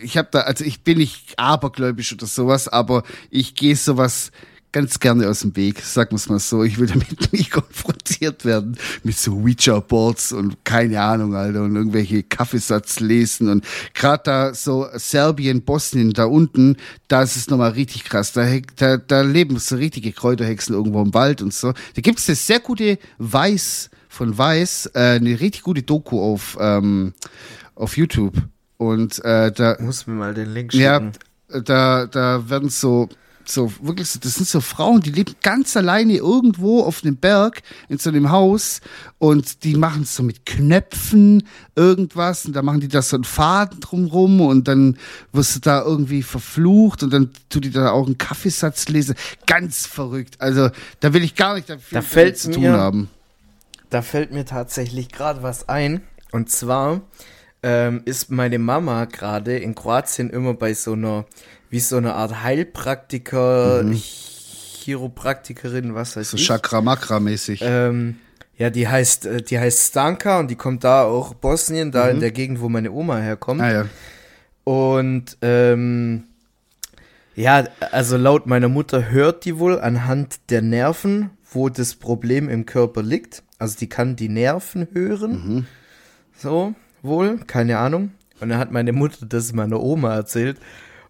ich habe da, also ich bin nicht abergläubisch oder sowas, aber ich gehe sowas ganz gerne aus dem Weg, sagen wir es mal so. Ich will damit nicht konfrontiert werden mit so Ouija-Boards und keine Ahnung, Alter, und irgendwelche Kaffeesatz lesen und gerade da so Serbien, Bosnien, da unten, da ist es nochmal richtig krass. Da, da, da leben so richtige Kräuterhexen irgendwo im Wald und so. Da gibt es eine sehr gute Weiß von Weiß, äh, eine richtig gute Doku auf, ähm, auf YouTube. Und äh, da. Muss mir mal den Link schicken. Ja, da, da werden so so wirklich so, das sind so Frauen, die leben ganz alleine irgendwo auf einem Berg in so einem Haus und die machen es so mit Knöpfen irgendwas und da machen die da so einen Faden drumrum und dann wirst du da irgendwie verflucht und dann tut die da auch einen Kaffeesatz lesen. Ganz verrückt. Also da will ich gar nicht dafür da zu tun mir, haben. Da fällt mir tatsächlich gerade was ein und zwar ähm, ist meine Mama gerade in Kroatien immer bei so einer wie so eine Art Heilpraktiker, mhm. Chiropraktikerin, was heißt ich. So Chakra-Makra-mäßig. Ähm, ja, die heißt, äh, die heißt Stanka und die kommt da auch Bosnien, da mhm. in der Gegend, wo meine Oma herkommt. Ah, ja. Und ähm, ja, also laut meiner Mutter hört die wohl anhand der Nerven, wo das Problem im Körper liegt. Also die kann die Nerven hören. Mhm. So, wohl, keine Ahnung. Und dann hat meine Mutter das meiner Oma erzählt.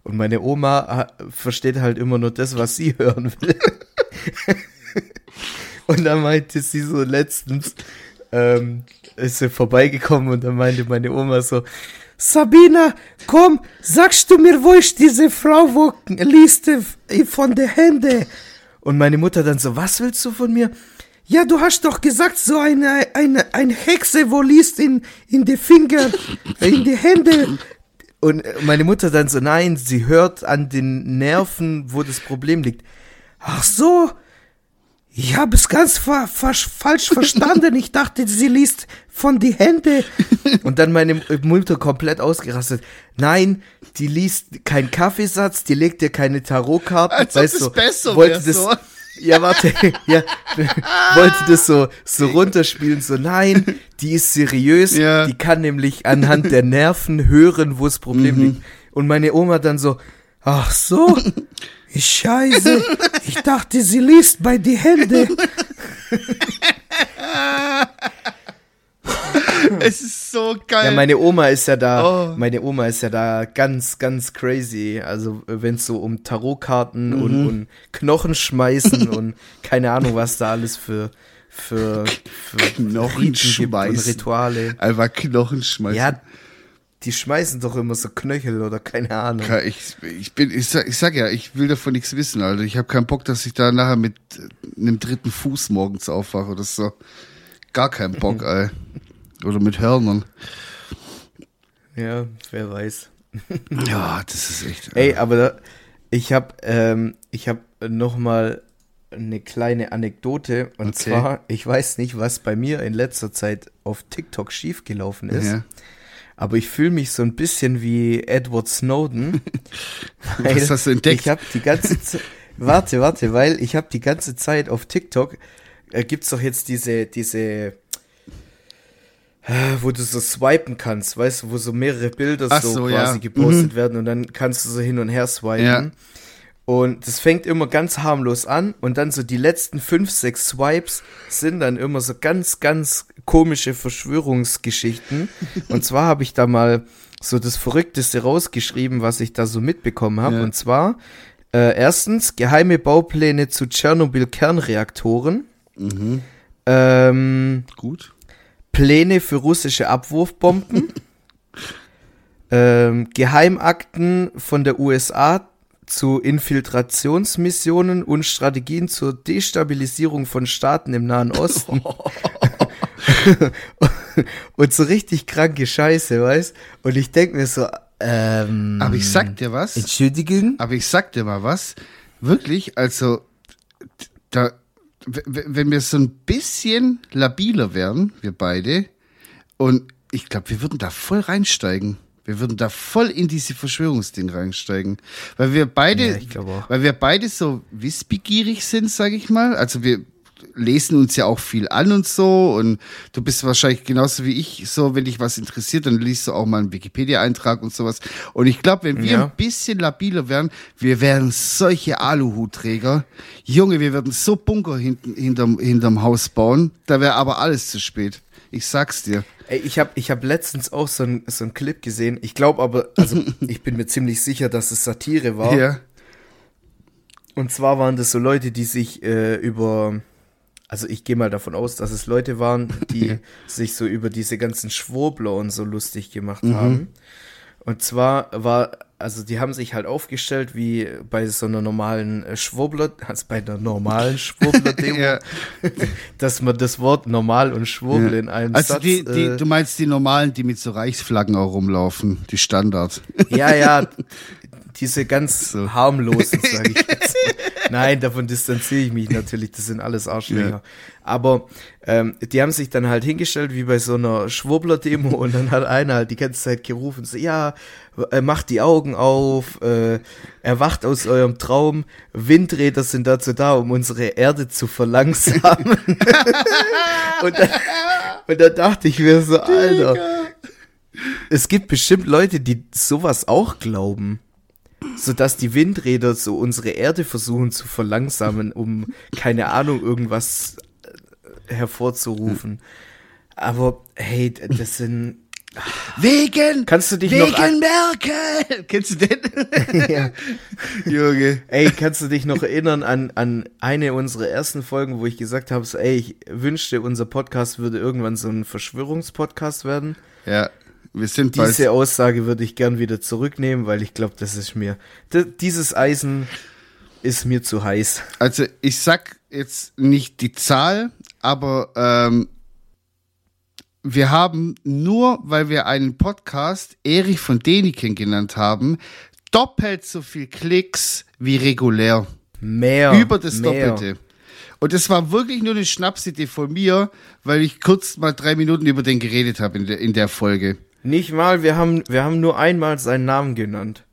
Und meine Oma äh, versteht halt immer nur das, was sie hören will. und dann meinte sie so letztens, ähm, ist sie vorbeigekommen und dann meinte meine Oma so, Sabina, komm, sagst du mir, wo ist diese Frau, wo liest die von der Hände? Und meine Mutter dann so, was willst du von mir? Ja, du hast doch gesagt, so eine, eine, eine Hexe, wo liest in, in die Finger, in die Hände. Und meine Mutter dann so, nein, sie hört an den Nerven, wo das Problem liegt. Ach so, ich habe es ganz fa falsch verstanden. Ich dachte, sie liest von die Hände. Und dann meine Mutter komplett ausgerastet. Nein, die liest keinen Kaffeesatz, die legt dir keine Tarotkarten. Als weißt du, besser wollte das, so. Ja, warte, ja, wollte das so, so runterspielen, so nein, die ist seriös, ja. die kann nämlich anhand der Nerven hören, wo das Problem mhm. liegt. Und meine Oma dann so, ach so, Scheiße, ich dachte, sie liest bei die Hände. es ist so geil. Ja, meine Oma ist ja da, oh. meine Oma ist ja da ganz, ganz crazy. Also, wenn es so um Tarotkarten mhm. und, und Knochen schmeißen und keine Ahnung, was da alles für, für, für Knochenschmeißen. Rituale. Einfach Knochenschmeißen. Ja, die schmeißen doch immer so Knöchel oder keine Ahnung. Ich, ich bin, ich sag, ich sag ja, ich will davon nichts wissen, Alter. Ich habe keinen Bock, dass ich da nachher mit einem dritten Fuß morgens aufwache oder so. Gar keinen Bock, ey. Oder mit Hörnern. Ja, wer weiß. ja, das ist echt. Ey, aber da, ich habe ähm, ich habe noch mal eine kleine Anekdote und okay. zwar, ich weiß nicht, was bei mir in letzter Zeit auf TikTok schiefgelaufen ist. Ja aber ich fühle mich so ein bisschen wie Edward Snowden. Was hast du entdeckt? Ich habe die ganze Zeit, warte, warte, weil ich habe die ganze Zeit auf TikTok, äh, gibt's doch jetzt diese, diese, äh, wo du so swipen kannst, weißt du, wo so mehrere Bilder so, so, quasi ja. gepostet mhm. werden und dann kannst du so hin und her swipen. Ja. Und das fängt immer ganz harmlos an und dann so die letzten fünf, sechs Swipes sind dann immer so ganz, ganz komische Verschwörungsgeschichten. und zwar habe ich da mal so das Verrückteste rausgeschrieben, was ich da so mitbekommen habe. Ja. Und zwar äh, erstens geheime Baupläne zu Tschernobyl-Kernreaktoren. Mhm. Ähm, Gut. Pläne für russische Abwurfbomben. ähm, Geheimakten von der USA zu Infiltrationsmissionen und Strategien zur Destabilisierung von Staaten im Nahen Osten. und so richtig kranke Scheiße, weißt? Und ich denke mir so, ähm, Aber ich sag dir was. Entschuldigen? Aber ich sag dir mal was. Wirklich, also, da, wenn wir so ein bisschen labiler wären, wir beide, und ich glaube, wir würden da voll reinsteigen. Wir würden da voll in diese Verschwörungsding reinsteigen, weil wir beide, ja, weil wir beide so wissbegierig sind, sage ich mal. Also wir lesen uns ja auch viel an und so und du bist wahrscheinlich genauso wie ich so, wenn dich was interessiert, dann liest du auch mal einen Wikipedia-Eintrag und sowas. Und ich glaube, wenn wir ja. ein bisschen labiler wären, wir wären solche Aluhutträger. Junge, wir würden so Bunker hinten, hinterm, hinterm Haus bauen, da wäre aber alles zu spät. Ich sag's dir. Ey, ich habe ich hab letztens auch so einen so Clip gesehen. Ich glaube aber, also ich bin mir ziemlich sicher, dass es Satire war. Ja. Und zwar waren das so Leute, die sich äh, über, also ich gehe mal davon aus, dass es Leute waren, die sich so über diese ganzen Schwurbler und so lustig gemacht mhm. haben. Und zwar war also die haben sich halt aufgestellt wie bei so einer normalen äh, Schwurbler, also bei einer normalen Schwurbler-Demo, ja. dass man das Wort normal und Schwurbel ja. in einem also Satz... Die, die, äh, du meinst die normalen, die mit so Reichsflaggen auch rumlaufen, die Standard. Ja, ja, diese ganz so. harmlosen, sage ich. Nein, davon distanziere ich mich natürlich, das sind alles Arschlöcher. Ja. Aber ähm, die haben sich dann halt hingestellt wie bei so einer Schwurbler-Demo und dann hat einer halt die ganze Zeit gerufen, so, ja, äh, macht die Augen auf, äh, erwacht aus eurem Traum, Windräder sind dazu da, um unsere Erde zu verlangsamen. und, dann, und dann dachte ich mir so, Alter, es gibt bestimmt Leute, die sowas auch glauben sodass die Windräder so unsere Erde versuchen zu verlangsamen, um keine Ahnung irgendwas äh, hervorzurufen. Aber hey, das sind Wegen, Kannst du dich wegen noch an- Merkel. Kennst du den? ja. Junge. Ey, kannst du dich noch erinnern an, an eine unserer ersten Folgen, wo ich gesagt habe, so, ey, ich wünschte, unser Podcast würde irgendwann so ein Verschwörungspodcast werden? Ja, wir sind. Diese Aussage würde ich gern wieder zurücknehmen, weil ich glaube, das ist mir, dieses Eisen ist mir zu heiß. Also ich sag jetzt nicht die Zahl, aber ähm, wir haben nur, weil wir einen Podcast Erich von Däniken genannt haben, doppelt so viel Klicks wie regulär. Mehr. Über das mehr. Doppelte. Und das war wirklich nur eine Schnapsidee von mir, weil ich kurz mal drei Minuten über den geredet habe in der, in der Folge. Nicht mal, wir haben, wir haben nur einmal seinen Namen genannt.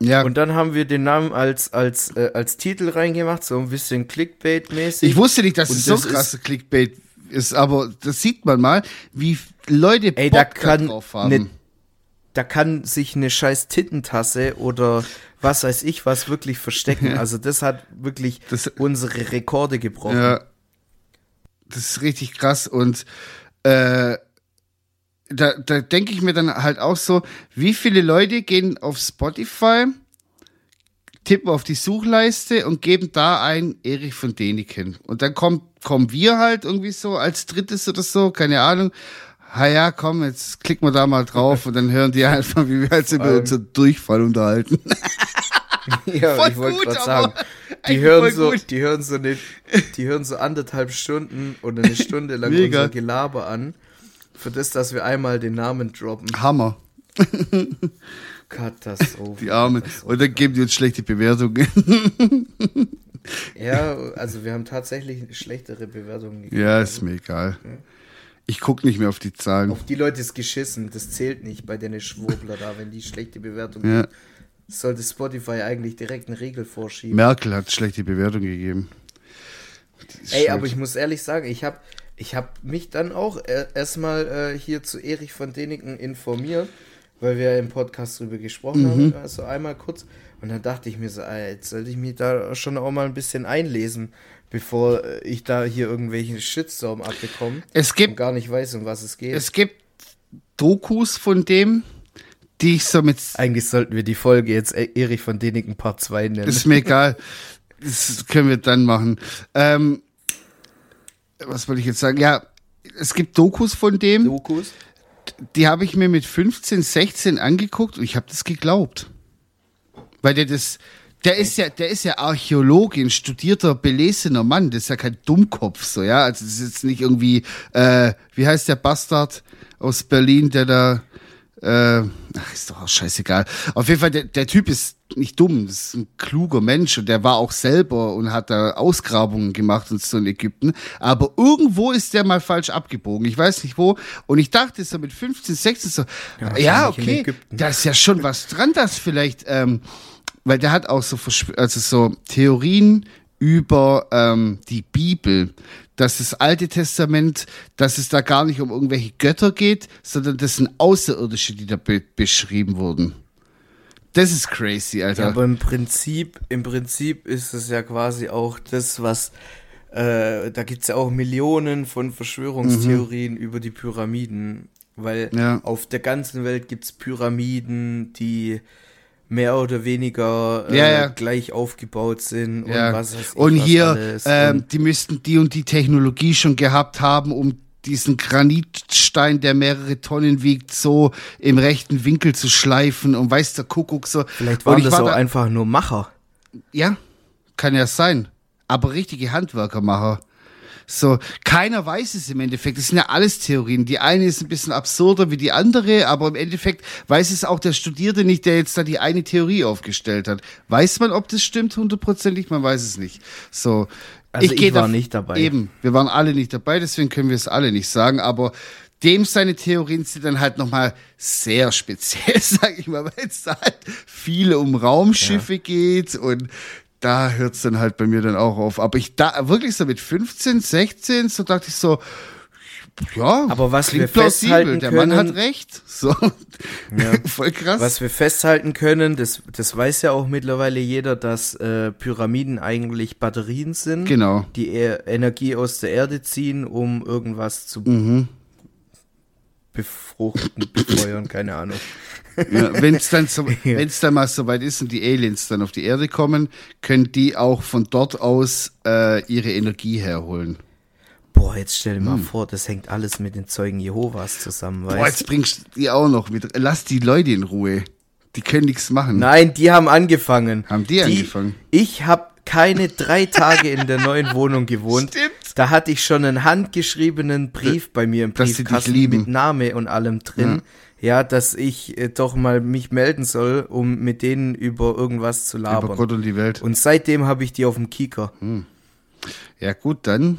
Ja, Und dann haben wir den Namen als, als, äh, als Titel reingemacht, so ein bisschen Clickbait-mäßig. ich wusste nicht, dass es so das ist- krasse Clickbait ist, aber das sieht man mal, wie Leute Ey, da Bock kann drauf haben. ne, da kann sich eine scheiß Tittentasse oder was weiß ich was wirklich verstecken. Also das hat wirklich Das- unsere Rekorde gebrochen. Ja. Das ist richtig krass und äh, da, da denke ich mir dann halt auch so, wie viele Leute gehen auf Spotify, tippen auf die Suchleiste und geben da ein Erich von Däniken. Und dann kommt, kommen wir halt irgendwie so als drittes oder so, keine Ahnung. Ha ja, komm, jetzt klicken wir da mal drauf und dann hören die einfach, wie wir uns über Ähm. unseren Durchfall unterhalten. Ja, Voll ich wollte gerade sagen, die hören so, gut. die hören so eine, die hören so anderthalb Stunden oder eine Stunde lang Mega. unser Gelaber an. Für das, dass wir einmal den Namen droppen. Hammer. Katastrophe. Die Armen. Und dann geben die uns schlechte Bewertungen. Ja, also wir haben tatsächlich schlechtere Bewertungen gegeben. Ja, ist mir egal. Ich guck nicht mehr auf die Zahlen. Auf die Leute ist geschissen, das zählt nicht bei den Schwurbler da, wenn die schlechte Bewertungen Ja. geben. Sollte Spotify eigentlich direkt eine Regel vorschieben. Merkel hat schlechte Bewertung gegeben. Ey, schuld. aber ich muss ehrlich sagen, ich habe ich hab mich dann auch äh, erstmal äh, hier zu Erich von Däniken informiert, weil wir ja im Podcast drüber gesprochen Mhm. haben, also einmal kurz. Und dann dachte ich mir so, jetzt sollte ich mich da schon auch mal ein bisschen einlesen, bevor äh, ich da hier irgendwelchen Shitstorm abbekomme es und gibt, gar nicht weiß, um was es geht. es gibt Dokus von dem, die ich so mit. Eigentlich sollten wir die Folge jetzt E- Erich von Däniken Part 2 nennen. Ist mir egal. Das können wir dann machen. Ähm, was wollte ich jetzt sagen? Ja, es gibt Dokus von dem, Dokus? die habe ich mir mit 15, 16 angeguckt und ich habe das geglaubt. Weil der das, der ist ja, der ist ja Archäologe, ein studierter, belesener Mann, das ist ja kein Dummkopf, so, ja. Also das ist jetzt nicht irgendwie, äh, wie heißt der Bastard aus Berlin, der da, äh, ach, ist doch auch scheißegal. Auf jeden Fall, der, der Typ ist nicht dumm, das ist ein kluger Mensch und der war auch selber und hat da Ausgrabungen gemacht und so in Ägypten. Aber irgendwo ist der mal falsch abgebogen. Ich weiß nicht wo. Und ich dachte so mit 15, 16 so, ja, in okay, da ist ja schon was dran, dass vielleicht, ähm, weil der hat auch so, also so Theorien über ähm, die Bibel, dass das Alte Testament, dass es da gar nicht um irgendwelche Götter geht, sondern das sind Außerirdische, die da be beschrieben wurden. Das ist crazy, Alter. Ja, aber im Prinzip, im Prinzip ist es ja quasi auch das, was äh, da gibt's ja auch Millionen von Verschwörungstheorien über die Pyramiden. Weil Mhm. Ja. auf der ganzen Welt gibt's Pyramiden, die mehr oder weniger äh, Ja, ja. gleich aufgebaut sind und was weiß ich und hier, Und die müssten die und die Technologie schon gehabt haben, um diesen Granitstein, der mehrere Tonnen wiegt, so im rechten Winkel zu schleifen und weiß der Kuckuck so. vielleicht waren das war auch da- einfach nur Macher. Ja, kann ja sein. Aber richtige Handwerkermacher. So, keiner weiß es im Endeffekt. Das sind ja alles Theorien. Die eine ist ein bisschen absurder wie die andere, aber im Endeffekt weiß es auch der Studierte nicht, der jetzt da die eine Theorie aufgestellt hat. Weiß man, ob das stimmt hundertprozentig? Man weiß es nicht. So. Also ich geh war nicht dabei. Eben, wir waren alle nicht dabei, deswegen können wir es alle nicht sagen, aber dem seine Theorien sind dann halt nochmal sehr speziell, sag ich mal, weil es da halt viel um Raumschiffe geht und da hört es dann halt bei mir dann auch auf. Aber ich da wirklich so mit 15, 16, so dachte ich so, ja, Aber was klingt wir festhalten der Mann können- hat recht. So, Ja. voll krass. Was wir festhalten können, das, das weiß ja auch mittlerweile jeder, dass äh, Pyramiden eigentlich Batterien sind, Genau. die eher Energie aus der Erde ziehen, um irgendwas zu Mhm. befruchten, befeuern, keine Ahnung. Ja, wenn es dann, so, dann mal soweit ist und die Aliens dann auf die Erde kommen, können die auch von dort aus äh, ihre Energie herholen. Boah, jetzt stell dir mal vor, das hängt alles mit den Zeugen Jehovas zusammen, Boah, weißt jetzt bringst du die auch noch mit. Lass die Leute in Ruhe. Die können nichts machen. Nein, die haben angefangen. Haben die angefangen? Ich habe keine drei Tage in der neuen Wohnung gewohnt. Stimmt. Da hatte ich schon einen handgeschriebenen Brief bei mir im Briefkasten mit Name und allem drin. Ja, dass ich äh, doch mal mich melden soll, um mit denen über irgendwas zu Über labern. Gott und die Welt. Und seitdem habe ich die auf dem Kieker. Ja, gut, dann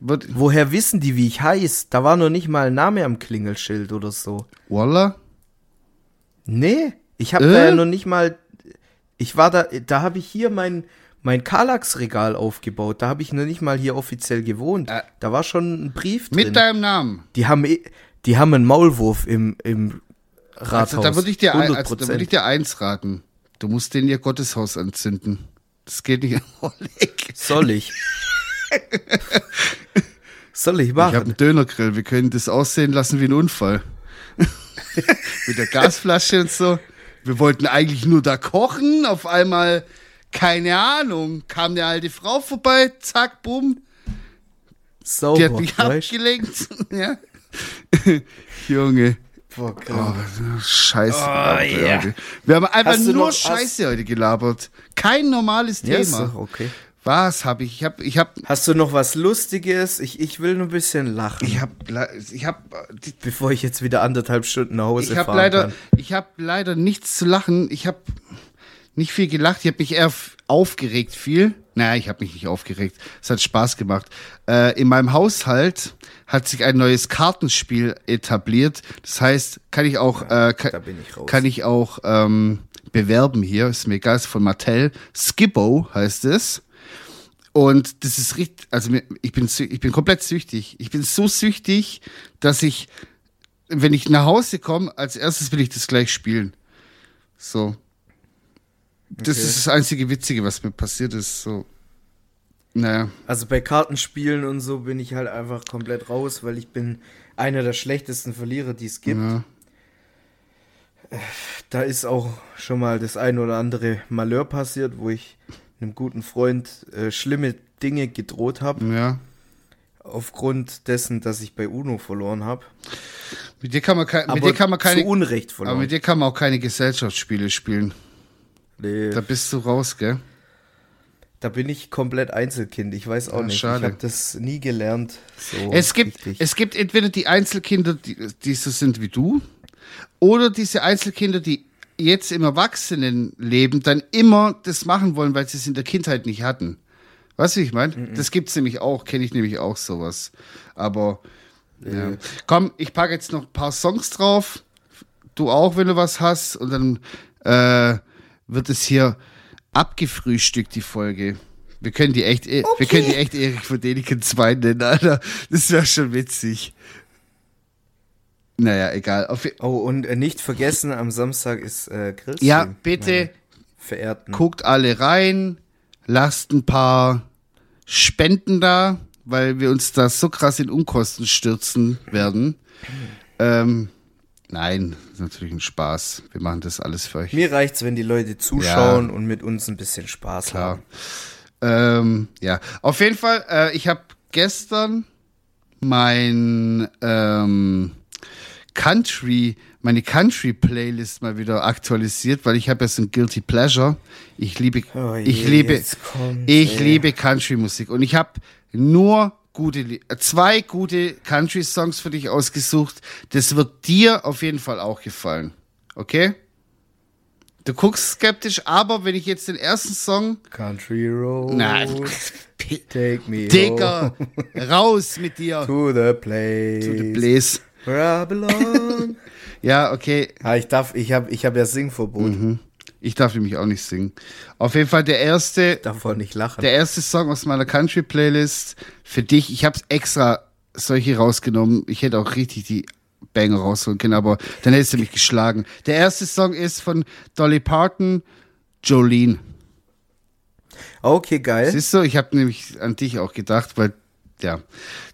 wird. Woher wissen die, wie ich heiß? Da war noch nicht mal ein Name am Klingelschild oder so. Walla? Nee, ich habe Äh? da ja noch nicht mal. Ich war da, da habe ich hier mein mein Karlax-Regal aufgebaut. Da habe ich noch nicht mal hier offiziell gewohnt. Äh. Da war schon ein Brief drin. Mit deinem Namen. die haben, eh- die haben einen Maulwurf im im Rathaus. Also, da würde ich, dir ein- 100%. also, da würd ich dir eins raten. Du musst den ihr Gotteshaus anzünden. Das geht nicht. Soll ich? Soll ich Ich habe machen? einen Dönergrill. Wir können das aussehen lassen wie ein Unfall. Mit der Gasflasche und so. Wir wollten eigentlich nur da kochen. Auf einmal, keine Ahnung, kam eine alte Frau vorbei. Zack, bumm. Sauber, Die hat mich weißt? abgelenkt. ja. Junge. Boah, Oh. Scheiße. Oh, gelabert, heute. Wir haben einfach Hast nur noch- Scheiße heute gelabert. Kein normales Thema. doch okay. Was habe ich? Ich habe, ich habe, Hast du noch was Lustiges? Ich, ich will nur ein bisschen lachen, ich habe, ich habe, bevor ich jetzt wieder anderthalb Stunden nach Hause ich habe fahren leider, kann. ich habe leider nichts zu lachen. Ich habe nicht viel gelacht. Ich habe mich eher aufgeregt viel. Naja, ich habe mich nicht aufgeregt. Es hat Spaß gemacht. Äh, in meinem Haushalt hat sich ein neues Kartenspiel etabliert. Das heißt, kann ich auch, äh, kann, da bin ich raus. kann ich auch ähm, bewerben hier. Ist mir egal, ist von Mattel. Skippo heißt es. Und das ist richtig, also ich bin, ich bin komplett süchtig. Ich bin so süchtig, dass ich, wenn ich nach Hause komme, als erstes will ich das gleich spielen. So. Das Okay. ist das einzige Witzige, was mir passiert ist. So. Naja. Also bei Kartenspielen und so bin ich halt einfach komplett raus, weil ich bin einer der schlechtesten Verlierer, die es gibt. Ja. Da ist auch schon mal das ein oder andere Malheur passiert, wo ich einem guten Freund äh, schlimme Dinge gedroht habe, ja. aufgrund dessen, dass ich bei Uno verloren habe. Mit dir kann man, kein, mit Aber dir kann man keine, zu Unrecht aber verloren. mit dir kann man auch keine Gesellschaftsspiele spielen. nee, Da bist du raus, gell? da bin ich komplett Einzelkind. Ich weiß auch Ja, nicht. schade. Ich habe das nie gelernt. So Es gibt, richtig. es gibt entweder die Einzelkinder, die, die so sind wie du, oder diese Einzelkinder, die jetzt im Erwachsenenleben dann immer das machen wollen, weil sie es in der Kindheit nicht hatten. Weißt du, wie ich meine? Das gibt's nämlich auch, kenne ich nämlich auch sowas. Aber ja. komm, ich packe jetzt noch ein paar Songs drauf. Du auch, wenn du was hast. Und dann äh, wird es hier abgefrühstückt, die Folge. Wir können die echt, wir können die echt Erich von Däniken 2 nennen, Alter. Das wäre schon witzig. Naja, egal. Oh, und äh, nicht vergessen, am Samstag ist äh, Grillstream. ja, bitte Verehrten. guckt alle rein, lasst ein paar Spenden da, weil wir uns da so krass in Unkosten stürzen werden. Ähm, nein, ist natürlich ein Spaß. Wir machen das alles für euch. Mir reicht's, wenn die Leute zuschauen und mit uns ein bisschen Spaß Klar. haben. Ähm, ja, auf jeden Fall, äh, ich habe gestern mein ähm, Country, meine Country-Playlist mal wieder aktualisiert, weil ich habe ja so ein Guilty Pleasure. Ich liebe, Oh je, ich liebe, ich ey. liebe Country-Musik und ich habe nur gute, äh, zwei gute Country-Songs für dich ausgesucht. Das wird dir auf jeden Fall auch gefallen. Okay? Du guckst skeptisch, aber wenn ich jetzt den ersten Song Country Road. Nein. Take me Digga, raus mit dir. to the place. To the place. Where I belong. Ja, okay. ah, ich darf, ich habe ich hab ja Singverbot. Mhm. Ich darf nämlich auch nicht singen. Auf jeden Fall der erste, Davon nicht lachen. der erste Song aus meiner Country Playlist für dich. Ich habe extra solche rausgenommen. Ich hätte auch richtig die Banger rausholen können, aber dann hättest du mich geschlagen. Der erste Song ist von Dolly Parton, Jolene. okay, geil. Siehst du, ich habe nämlich an dich auch gedacht, weil, ja,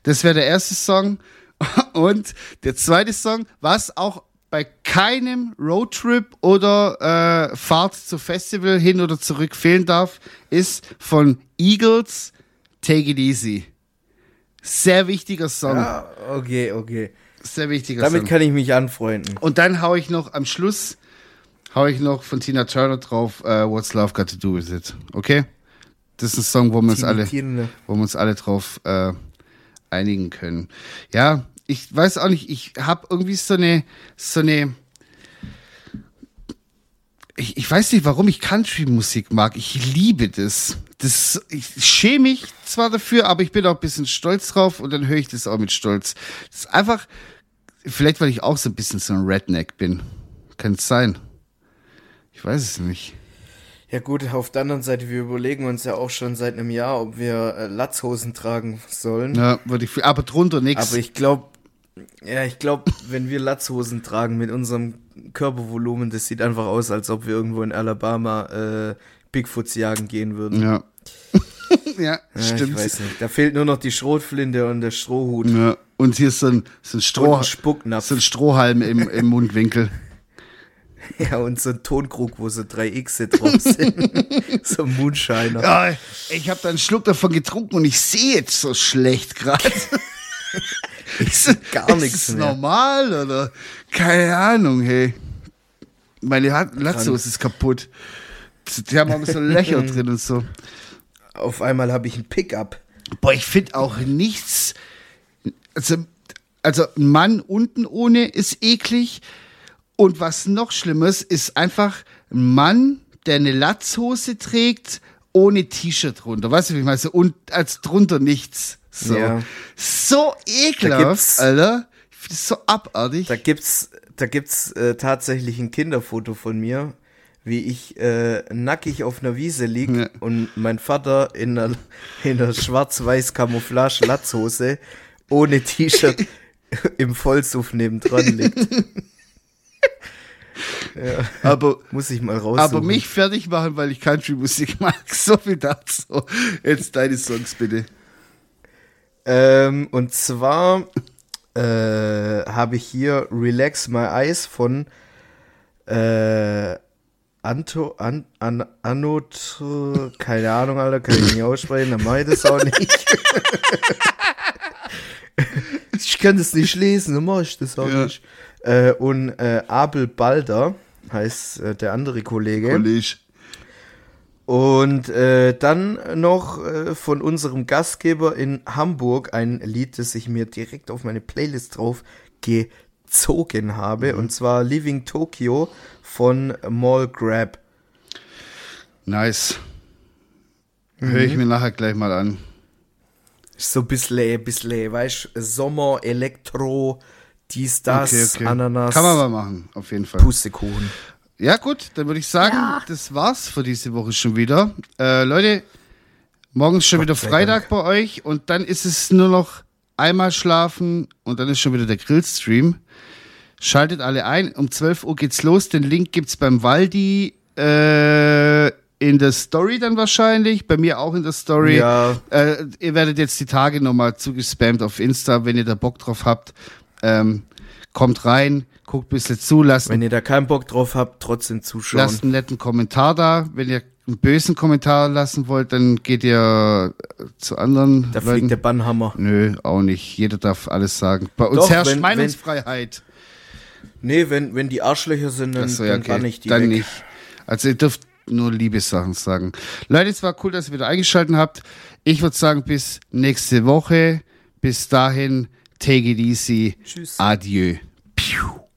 das wäre der erste Song. Und der zweite Song, was auch bei keinem Roadtrip oder äh, Fahrt zu Festival hin oder zurück fehlen darf, ist von Eagles Take It Easy. Sehr wichtiger Song. Ja, okay, okay. Sehr wichtiger Damit Song. kann ich mich anfreunden. Und dann hau ich noch am Schluss, hau ich noch von Tina Turner drauf, äh, What's Love Got to Do with It. Okay? Das ist ein Song, wo wir uns alle, Tina. wo wir uns alle drauf äh, einigen können. Ja, ich weiß auch nicht, ich habe irgendwie so eine, so eine, ich, ich weiß nicht, warum ich Country-Musik mag. Ich liebe das. Das, ich schäme mich zwar dafür, aber ich bin auch ein bisschen stolz drauf und dann höre ich das auch mit Stolz. Das ist einfach, vielleicht weil ich auch so ein bisschen so ein Redneck bin. Kann es sein. Ich weiß es nicht. Ja gut, auf der anderen Seite, wir überlegen uns ja auch schon seit einem Jahr, ob wir äh, Latzhosen tragen sollen. Ja, würde ich, aber drunter nichts. Aber ich glaube, ja, ich glaube, wenn wir Latzhosen tragen mit unserem Körpervolumen, das sieht einfach aus, als ob wir irgendwo in Alabama äh, Bigfoots jagen gehen würden. Ja. ja, Ja, stimmt. Ich weiß nicht. Da fehlt nur noch die Schrotflinte und der Strohhut. Ja. Und hier ist so ein, so ein, Stroh, ein so ein Strohhalm im, im Mundwinkel. Ja, und so ein Tonkrug, wo so drei X drauf sind. so ein Moonshiner. Ja, ich habe da einen Schluck davon getrunken und ich sehe jetzt so schlecht gerade. Ich sehe gar ist nichts es mehr. normal oder? Keine Ahnung, hey. Meine Latzhose ist kaputt. Die haben aber so Löcher drin und so. Auf einmal habe ich ein Pickup. Boah, ich finde auch nichts. Also, also ein Mann unten ohne ist eklig. Und was noch schlimmer ist, einfach ein Mann, der eine Latzhose trägt, ohne T-Shirt drunter. Weißt du, wie ich meine? So, und als drunter nichts. So, Ja. so ekelhaft, Alter. Ich das so abartig. Da gibt's, da gibt's äh, tatsächlich ein Kinderfoto von mir, wie ich äh, nackig auf einer Wiese lieg Ja. und mein Vater in einer, in einer schwarz-weiß Camouflage Latzhose ohne T-Shirt im Vollsuff nebendran liegt. aber Muss ich mal raussuchen. aber mich fertig machen, weil ich Country-Musik mag. So viel dazu. Jetzt deine Songs bitte. Ähm, und zwar äh, habe ich hier Relax My Eyes von äh, Anto, an, an, Anot, keine Ahnung, Alter, kann ich nicht aussprechen, dann mache ich das auch nicht. ich kann das nicht lesen, dann mache ich das auch Ja. nicht. Äh, und äh, Abel Balder heißt äh, der andere Kollege. Kollege. Und äh, dann noch äh, von unserem Gastgeber in Hamburg ein Lied, das ich mir direkt auf meine Playlist drauf gezogen habe. Und zwar Living Tokyo von Mall Grab. Nice. Höre ich mir nachher gleich mal an. So ein bisschen, bisschen, weißt Sommer, Elektro, dies, das, Okay, okay. Ananas, Kann man mal machen, auf jeden Fall. Pustekuchen. Ja, gut, dann würde ich sagen, das war's für diese Woche schon wieder. Äh, Leute, morgen ist schon wieder sei Freitag bei euch und dann ist es nur noch einmal schlafen und dann ist schon wieder der Grillstream. Schaltet alle ein. Um 12 Uhr geht's los. Den Link gibt's beim Waldi äh, in der Story dann wahrscheinlich. Bei mir auch in der Story. Ja. Äh, ihr werdet jetzt die Tage nochmal zugespammt auf Insta, wenn ihr da Bock drauf habt. Ähm, kommt rein, guckt ein bisschen zu, lasst Wenn ihr da keinen Bock drauf habt, trotzdem zuschauen. Lasst einen netten Kommentar da. Wenn ihr einen bösen Kommentar lassen wollt, dann geht ihr äh, zu anderen da Leuten. fliegt der Bannhammer. Nö, auch nicht. Jeder darf alles sagen. Bei uns Doch, herrscht wenn- Meinungsfreiheit. Nee, wenn, wenn die Arschlöcher sind, dann, so, ja, dann okay. bann ich die dann weg. nicht. Also ihr dürft nur liebe Sachen sagen. Leute, es war cool, dass ihr wieder eingeschaltet habt. Ich würde sagen, bis nächste Woche. Bis dahin, take it easy. Tschüss. Adieu.